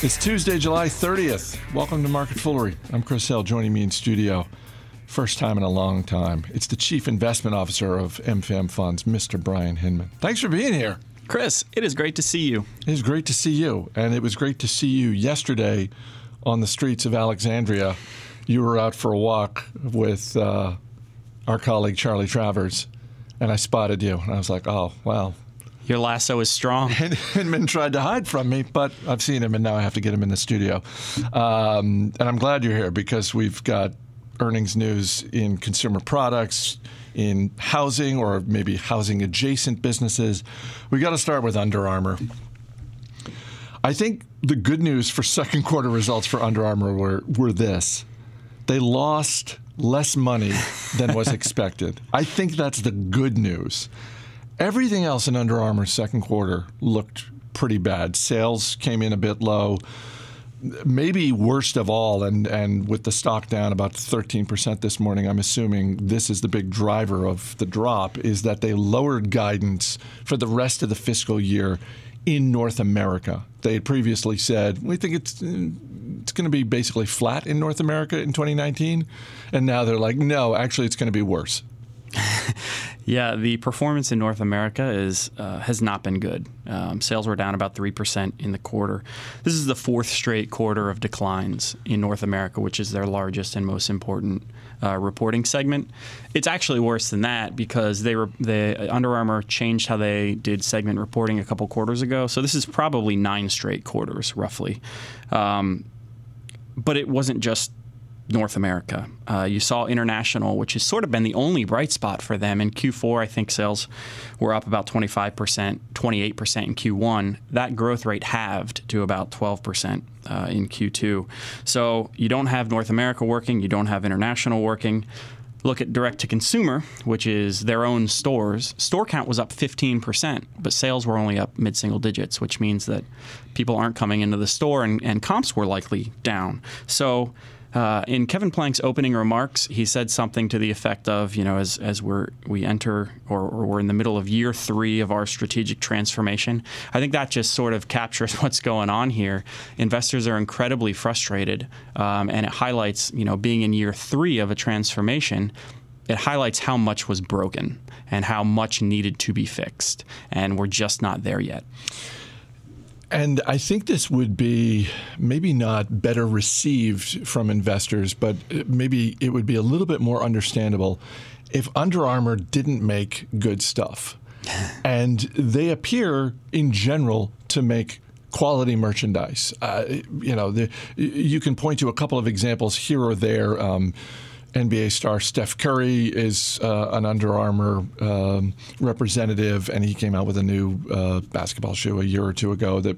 It's Tuesday, July 30th. Welcome to Market Foolery. I'm Chris Hill. Joining me in studio, first time in a long time, it's the Chief Investment Officer of MFAM Funds, Mr. Bryan Hinmon. Thanks for being here. Chris, it is great to see you. It is great to see you. And it was great to see you yesterday on the streets of Alexandria. You were out for a walk with uh, our colleague, Charlie Travers, and I spotted you. And I was like, oh, wow, your lasso is strong. And Hinmon tried to hide from me, but I've seen him, and now I have to get him in the studio. Um, and I'm glad you're here because we've got earnings news in consumer products, in housing, or maybe housing adjacent businesses. We've got to start with Under Armour. I think the good news for second quarter results for Under Armour were, were this they lost less money than was expected. I think that's the good news. Everything else in Under Armour's second quarter looked pretty bad. Sales came in a bit low. Maybe worst of all, and, and with the stock down about 13% this morning, I'm assuming this is the big driver of the drop, is that they lowered guidance for the rest of the fiscal year in North America. They had previously said, we think it's it's going to be basically flat in North America in 2019. And now they're like, no, actually, it's going to be worse. yeah, the performance in North America is uh, has not been good. Um, sales were down about three percent in the quarter. This is the fourth straight quarter of declines in North America, which is their largest and most important uh, reporting segment. It's actually worse than that because they were the Under Armour changed how they did segment reporting a couple quarters ago. So this is probably nine straight quarters, roughly. Um, but it wasn't just North America. Uh, you saw international, which has sort of been the only bright spot for them. In Q4, I think sales were up about 25%, 28% in Q1. That growth rate halved to about 12% uh, in Q2. So you don't have North America working, you don't have international working. Look at direct to consumer, which is their own stores. Store count was up 15%, but sales were only up mid single digits, which means that people aren't coming into the store and, and comps were likely down. So uh, in Kevin Plank's opening remarks, he said something to the effect of, you know, as, as we're, we enter or, or, we're in the middle of year three of our strategic transformation, I think that just sort of captures what's going on here. Investors are incredibly frustrated, um, and it highlights, you know, being in year three of a transformation, it highlights how much was broken and how much needed to be fixed. And we're just not there yet. And I think this would be maybe not better received from investors, but maybe it would be a little bit more understandable if Under Armour didn't make good stuff. and they appear, in general, to make quality merchandise. Uh, you know, the, you can point to a couple of examples here or there. Um, NBA star Steph Curry is uh, an Under Armour um, representative, and he came out with a new uh, basketball shoe a year or two ago that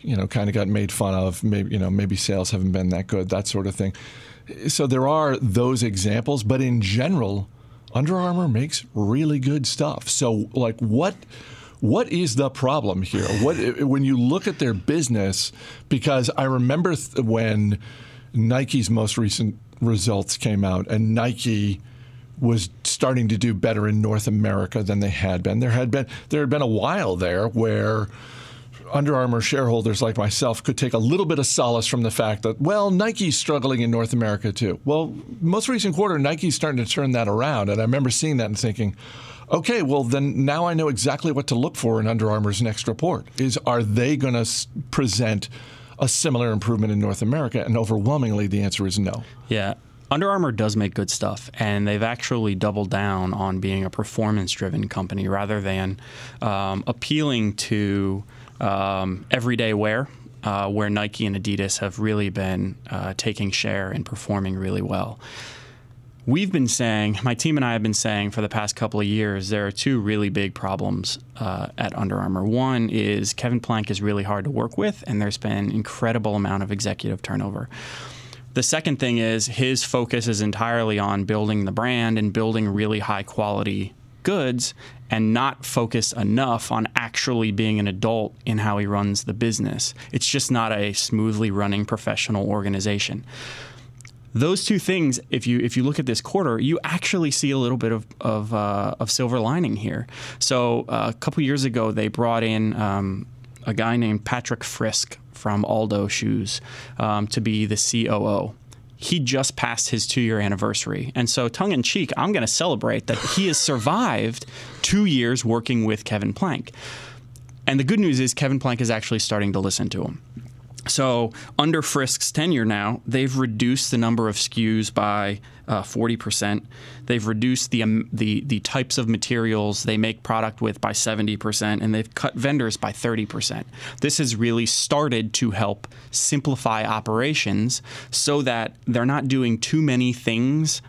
you know kind of got made fun of. Maybe you know maybe sales haven't been that good, that sort of thing. So there are those examples, but in general, Under Armour makes really good stuff. So like what? What is the problem here? What when you look at their business? Because I remember th- when Nike's most recent results came out, and Nike was starting to do better in North America than they had been. There had been there had been a while there where Under Armour shareholders like myself could take a little bit of solace from the fact that well, Nike's struggling in North America too. Well, most recent quarter, Nike's starting to turn that around, and I remember seeing that and thinking. Okay, well then now I know exactly what to look for in Under Armour's next report. Is are they going to present a similar improvement in North America? And overwhelmingly, the answer is no. Yeah. Under Armour does make good stuff, and they've actually doubled down on being a performance driven company rather than um, appealing to um, everyday wear. Uh, where Nike and Adidas have really been uh, taking share and performing really well. We've been saying, my team and I have been saying for the past couple of years, there are two really big problems uh, at Under Armour. One is Kevin Plank is really hard to work with, and there's been an incredible amount of executive turnover. The second thing is his focus is entirely on building the brand and building really high quality goods and not focused enough on actually being an adult in how he runs the business. It's just not a smoothly running professional organization those two things, if you if you look at this quarter, you actually see a little bit of of, uh, of silver lining here. So uh, a couple years ago, they brought in um, a guy named Patrick Frisk from Aldo Shoes um, to be the COO he just passed his two year anniversary. And so, tongue in cheek, I'm going to celebrate that he has survived two years working with Kevin Plank. And the good news is, Kevin Plank is actually starting to listen to him. So, under Frisk's tenure now, they've reduced the number of SKUs by uh, 40%. They've reduced the, um, the, the types of materials they make product with by 70%, and they've cut vendors by 30%. This has really started to help simplify operations so that they're not doing too many things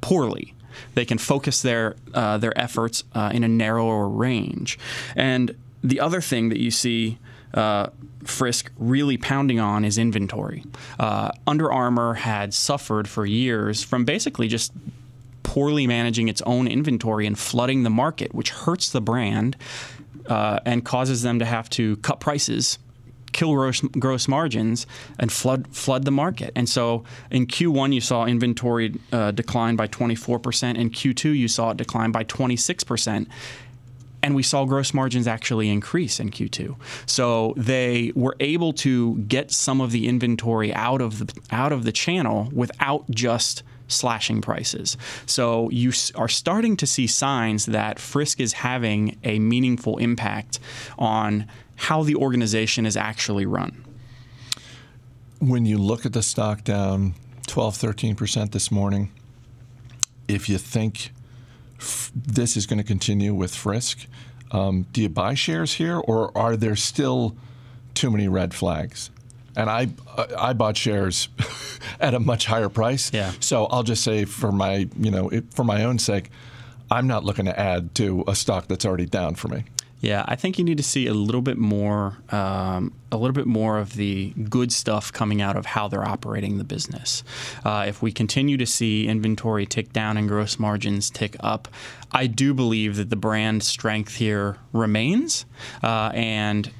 poorly. They can focus their, uh, their efforts uh, in a narrower range. And the other thing that you see uh, Frisk really pounding on is inventory. Uh, Under Armour had suffered for years from basically just poorly managing its own inventory and flooding the market, which hurts the brand uh, and causes them to have to cut prices kill gross, gross, margins and flood flood the market. And so in Q1 you saw inventory uh, decline by 24%. In Q2 you saw it decline by 26% and we saw gross margins actually increase in Q2. So they were able to get some of the inventory out of the out of the channel without just slashing prices. So you are starting to see signs that Frisk is having a meaningful impact on how the organization is actually run. When you look at the stock down 12, 13% this morning, if you think this is going to continue with Frisk. Um, do you buy shares here, or are there still too many red flags? And I I bought shares at a much higher price. Yeah. So I'll just say for my you know for my own sake, I'm not looking to add to a stock that's already down for me. Yeah, I think you need to see a little bit more, um, a little bit more of the good stuff coming out of how they're operating the business. Uh, if we continue to see inventory tick down and gross margins tick up, I do believe that the brand strength here remains, uh, and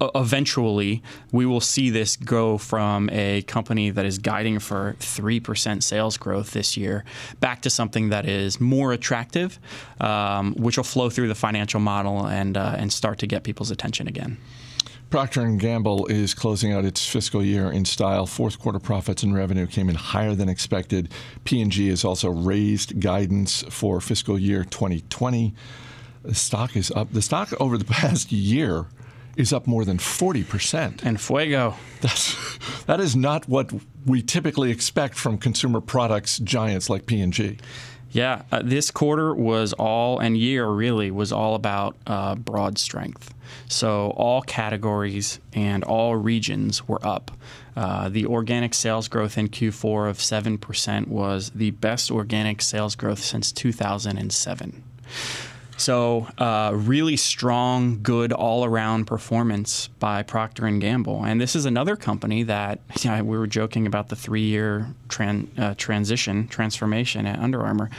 eventually we will see this go from a company that is guiding for 3% sales growth this year back to something that is more attractive, um, which will flow through the financial model and, uh, and start to get people's attention again. Procter & Gamble is closing out its fiscal year in style. Fourth quarter profits and revenue came in higher than expected. P&G has also raised guidance for fiscal year 2020. The stock is up. The stock over the past year is up more than 40%. And fuego. That's, that is not what we typically expect from consumer products giants like P&G. Yeah, uh, this quarter was all, and year really, was all about uh, broad strength. So all categories and all regions were up. Uh, the organic sales growth in Q4 of 7% was the best organic sales growth since 2007. So, uh, really strong, good all-around performance by Procter and Gamble, and this is another company that you know, we were joking about the three-year tran- uh, transition transformation at Under Armour.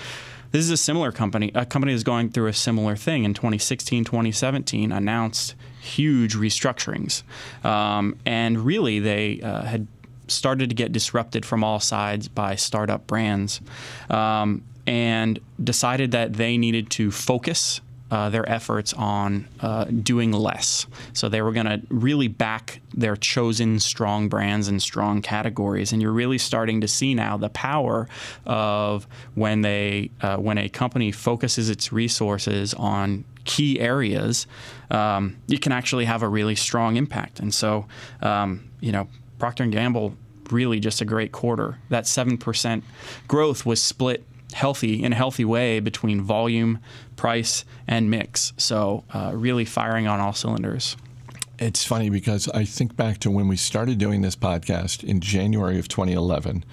This is a similar company, a company that's going through a similar thing in 2016, 2017, announced huge restructurings, um, and really they uh, had started to get disrupted from all sides by startup brands. Um, and decided that they needed to focus uh, their efforts on uh, doing less. So they were going to really back their chosen strong brands and strong categories. And you're really starting to see now the power of when they uh, when a company focuses its resources on key areas, um, you can actually have a really strong impact. And so, um, you know, Procter and Gamble really just a great quarter. That seven percent growth was split healthy in a healthy way between volume, price, and mix. So uh, really firing on all cylinders. It's funny because I think back to when we started doing this podcast in January of 2011.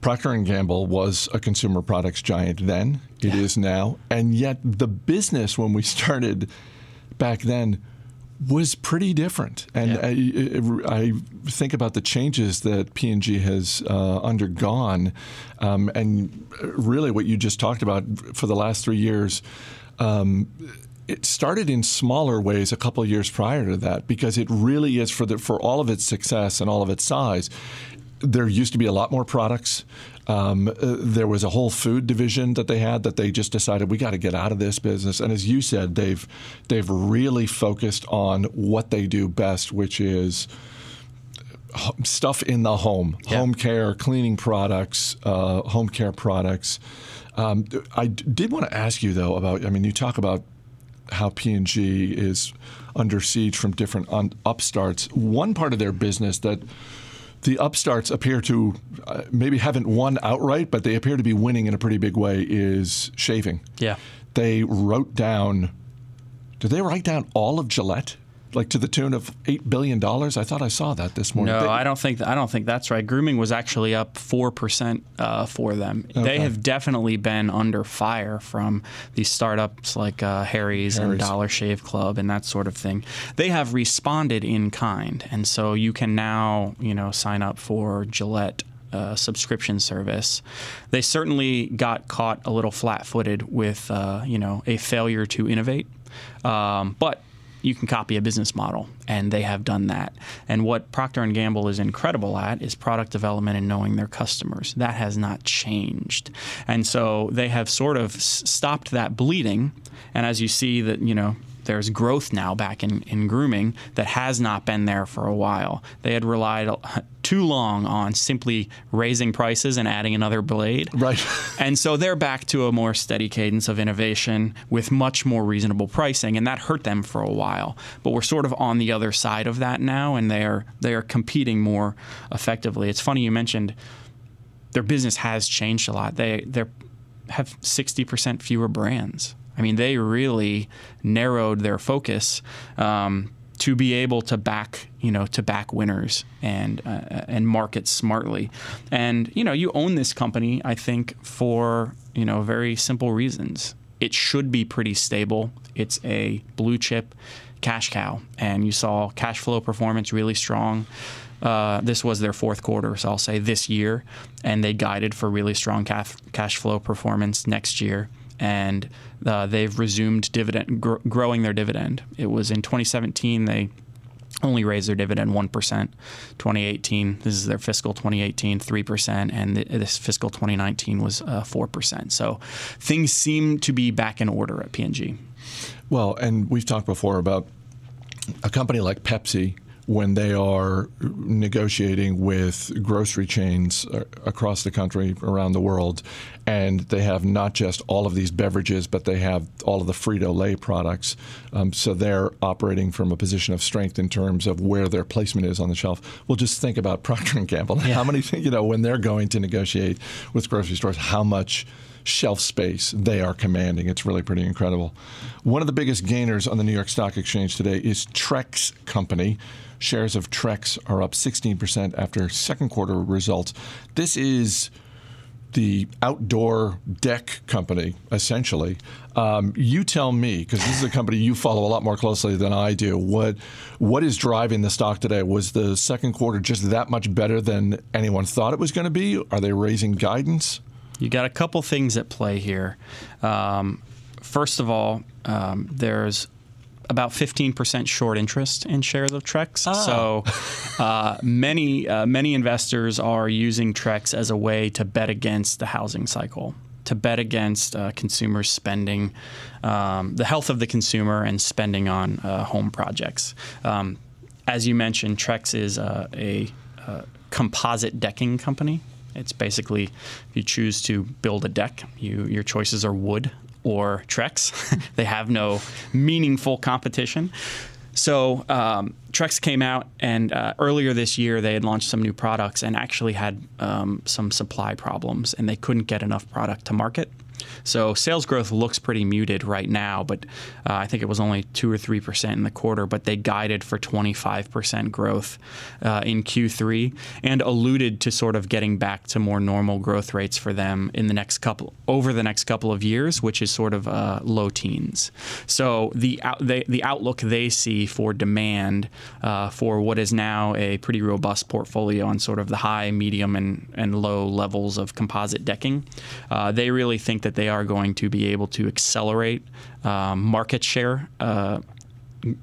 Procter and Gamble was a consumer products giant then. It yeah. is now, and yet the business when we started back then was pretty different. And yeah. I, I, think about the changes that P&G has uh, undergone, um, and really what you just talked about for the last three years. Um, it started in smaller ways a couple of years prior to that because it really is for the, for all of its success and all of its size there used to be a lot more products. Um, uh, there was a whole food division that they had that they just decided we got to get out of this business. And as you said, they've they've really focused on what they do best, which is stuff in the home, yeah. home care, cleaning products, uh, home care products. Um, I did want to ask you though about. I mean, you talk about how P&G is under siege from different upstarts. One part of their business that the upstarts appear to uh, maybe haven't won outright, but they appear to be winning in a pretty big way is shaving. Yeah. They wrote down. Did they write down all of Gillette? Like to the tune of eight billion dollars. I thought I saw that this morning. No, they, I don't think I don't think that's right. Grooming was actually up four percent uh, for them. Okay. They have definitely been under fire from these startups like uh, Harry's, Harry's and Dollar Shave Club and that sort of thing. They have responded in kind, and so you can now you know sign up for Gillette. Uh, subscription service. They certainly got caught a little flat-footed with, uh, you know, a failure to innovate. Um, but you can copy a business model and they have done that. And what procter & gamble is incredible at is product development and knowing their customers. That has not changed. And so they have sort of stopped that bleeding. And as you see that you know there's growth now back in, in grooming that has not been there for a while. They had relied too long on simply raising prices and adding another blade. Right. and so they're back to a more steady cadence of innovation with much more reasonable pricing, and that hurt them for a while. But we're sort of on the other side of that now, and they are they are competing more effectively. It's funny you mentioned their business has changed a lot. They they have 60% fewer brands. I mean, they really narrowed their focus um, to be able to back, you know, to back winners and uh, and market smartly. And you know, you own this company, I think, for you know very simple reasons. It should be pretty stable. It's a blue chip cash cow, and you saw cash flow performance really strong. Uh, this was their fourth quarter, so I'll say this year, and they guided for really strong cash, cash flow performance next year and uh, they've resumed dividend gr- growing their dividend. It was in 2017 they only raised their dividend 1%. 2018, this is their fiscal 2018, 3%, and th- this fiscal 2019 was uh, 4%. So things seem to be back in order at P&G. Well, and we've talked before about a company like Pepsi when they are negotiating with grocery chains uh, across the country, around the world, and they have not just all of these beverages, but they have all of the Frito Lay products. Um, so they're operating from a position of strength in terms of where their placement is on the shelf. Well, just think about Procter and Gamble. Yeah. How many, you know, when they're going to negotiate with grocery stores, how much shelf space they are commanding. It's really pretty incredible. One of the biggest gainers on the New York Stock Exchange today is Trex Company. Shares of Trex are up 16% after second quarter results. This is the outdoor deck company, essentially. Um, you tell me, because this is a company you follow a lot more closely than I do. What what is driving the stock today? Was the second quarter just that much better than anyone thought it was going to be? Are they raising guidance? You got a couple things at play here. Um, first of all, um, there's about 15% short interest in shares of Trex. Oh. So uh, many uh, many investors are using Trex as a way to bet against the housing cycle, to bet against uh, consumers spending, um, the health of the consumer and spending on uh, home projects. Um, as you mentioned, Trex is uh, a, a uh, composite decking company. It's basically if you choose to build a deck, you, your choices are wood or Trex. they have no meaningful competition. So um, Trex came out, and uh, earlier this year they had launched some new products and actually had um, some supply problems, and they couldn't get enough product to market. So sales growth looks pretty muted right now, but uh, I think it was only two or three percent in the quarter. But they guided for 25 percent growth uh, in Q3 and alluded to sort of getting back to more normal growth rates for them in the next couple over the next couple of years, which is sort of uh, low teens. So the out, they, the outlook they see for demand uh, for what is now a pretty robust portfolio on sort of the high, medium, and and low levels of composite decking, uh, they really think that they are going to be able to accelerate um, market share, uh,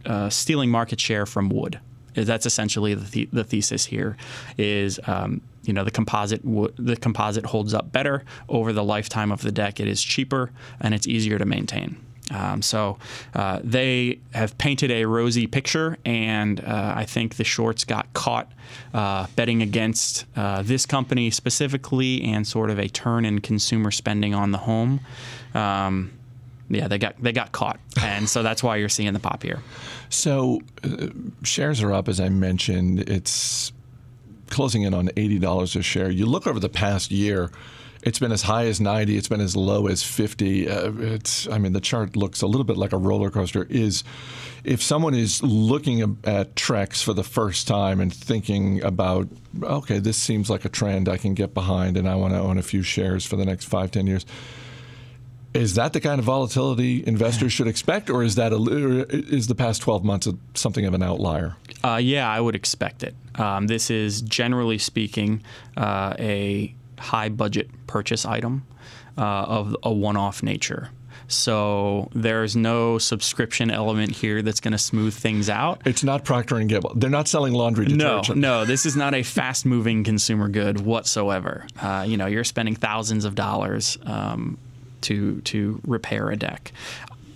uh, stealing market share from wood. That's essentially the, the, the thesis here. Is um, you know the composite the composite holds up better over the lifetime of the deck. It is cheaper and it's easier to maintain. Um, so uh, they have painted a rosy picture, and uh, I think the shorts got caught uh, betting against uh, this company specifically and sort of a turn in consumer spending on the home. Um, yeah, they got they got caught, and so that's why you're seeing the pop here. So uh, shares are up, as I mentioned. It's closing in on eighty dollars a share. You look over the past year it's been as high as 90. It's been as low as 50. Uh, it's, I mean, the chart looks a little bit like a roller coaster. Is if someone is looking at Trex for the first time and thinking about, okay, this seems like a trend I can get behind, and I want to own a few shares for the next five, ten years. Is that the kind of volatility investors should expect, or is that a, is the past 12 months something of an outlier? Uh, yeah, I would expect it. Um, this is generally speaking uh, a high budget purchase item uh, of a one off nature. So there's no subscription element here that's going to smooth things out. It's not Procter and Gamble. They're not selling laundry detergent. No, no, this is not a fast-moving consumer good whatsoever. Uh, you know, you're spending thousands of dollars um, to to repair a deck.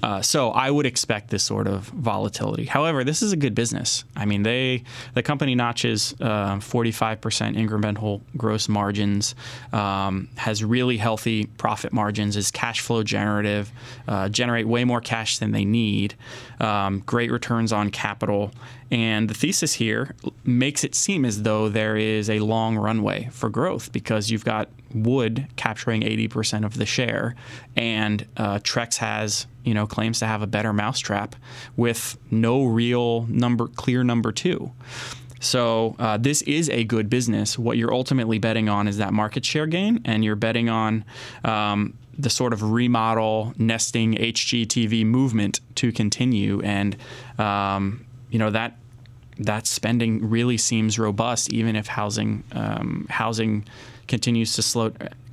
Uh, so I would expect this sort of volatility. However, this is a good business. I mean, they the company notches uh, 45% incremental gross margins, um, has really healthy profit margins, is cash flow generative, uh, generate way more cash than they need, um, great returns on capital, and the thesis here makes it seem as though there is a long runway for growth because you've got Wood capturing 80% of the share, and uh, Trex has you know claims to have a better mousetrap with no real number clear number two. So uh, this is a good business. What you're ultimately betting on is that market share gain, and you're betting on um, the sort of remodel, nesting, HGTV movement to continue. And um, you know that that spending really seems robust, even if housing um, housing continues to slow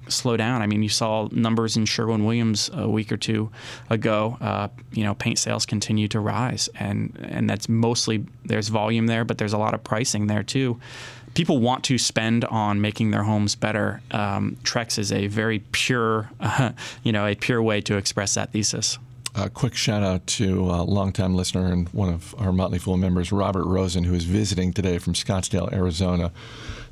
slow down. I mean, you saw numbers in Sherwin Williams a week or two ago. Uh, you know, paint sales continue to rise, and and that's mostly there's volume there, but there's a lot of pricing there too. People want to spend on making their homes better. Um, Trex is a very pure, uh, you know, a pure way to express that thesis. A quick shout out to a longtime listener and one of our Motley Fool members, Robert Rosen, who is visiting today from Scottsdale, Arizona.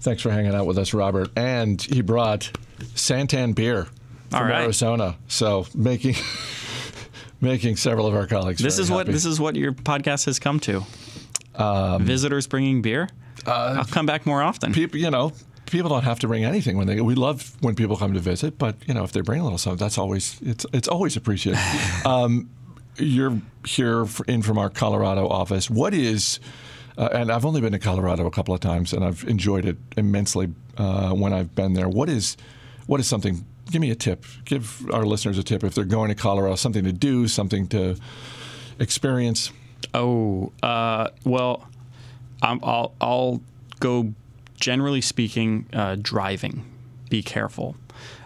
Thanks for hanging out with us, Robert. And he brought Santan beer from right. Arizona. So making making several of our colleagues. This is happy. what this is what your podcast has come to. Um, Visitors bringing beer. Uh, I'll come back more often. People, you know, people don't have to bring anything when they. We love when people come to visit, but you know, if they bring a little something, that's always it's it's always appreciated. um, you're here in from our Colorado office. What is uh, and I've only been to Colorado a couple of times, and I've enjoyed it immensely uh, when I've been there. What is what is something? Give me a tip. Give our listeners a tip if they're going to Colorado. Something to do, something to experience. Oh, uh, well, i will I'll go generally speaking, uh, driving. Be careful.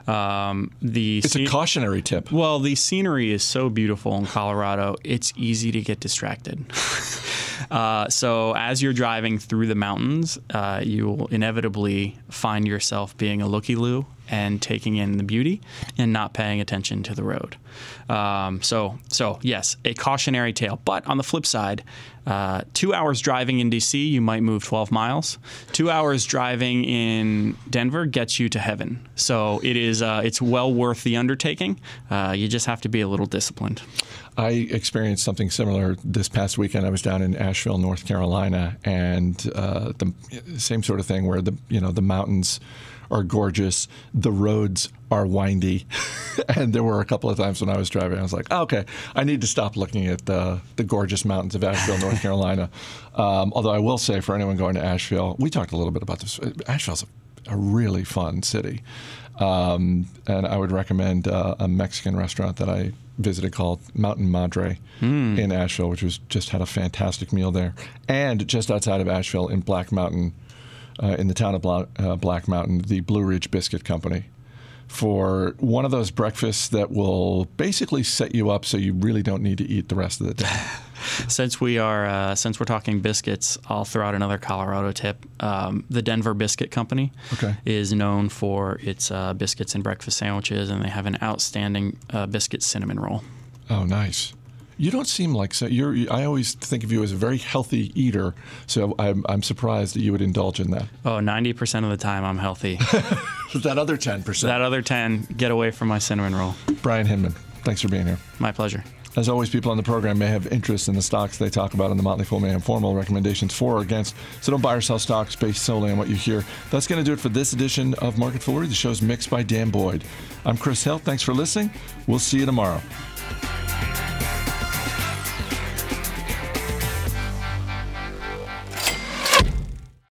Um, the it's a cautionary tip. Well, the scenery is so beautiful in Colorado; it's easy to get distracted. uh, so, as you're driving through the mountains, uh, you will inevitably find yourself being a looky loo and taking in the beauty and not paying attention to the road. Um, so, so yes, a cautionary tale. But on the flip side, uh, two hours driving in DC, you might move 12 miles. Two hours driving in Denver gets you to heaven. So it is uh, it's well worth the undertaking. Uh, you just have to be a little disciplined. I experienced something similar this past weekend. I was down in Asheville, North Carolina, and uh, the same sort of thing where the you know the mountains are gorgeous. The roads are windy. and there were a couple of times when I was driving, I was like, oh, okay, I need to stop looking at the, the gorgeous mountains of Asheville, North Carolina. Um, although I will say, for anyone going to Asheville, we talked a little bit about this. Asheville's a, a really fun city. Um, and I would recommend uh, a Mexican restaurant that I visited called Mountain Madre mm. in Asheville, which was just had a fantastic meal there. And just outside of Asheville in Black Mountain, uh, in the town of Bla- uh, Black Mountain, the Blue Ridge Biscuit Company, for one of those breakfasts that will basically set you up so you really don't need to eat the rest of the day. since we are uh, since we're talking biscuits, I'll throw out another Colorado tip. Um, the Denver Biscuit Company Okay. is known for its uh, biscuits and breakfast sandwiches, and they have an outstanding uh, biscuit cinnamon roll. Oh, nice. You don't seem like so. You're. I always think of you as a very healthy eater, so I'm, I'm surprised that you would indulge in that. Oh, 90% of the time I'm healthy. that other ten percent. that other 10, get away from my cinnamon roll. Bryan Hinmon, thanks for being here. My pleasure. As always, people on the program may have interest in the stocks they talk about on the Motley Fool Mayhem formal recommendations for or against. So don't buy or sell stocks based solely on what you hear. That's going to do it for this edition of Market Foolery. The show's mixed by Dan Boyd. I'm Chris Hill. Thanks for listening. We'll see you tomorrow.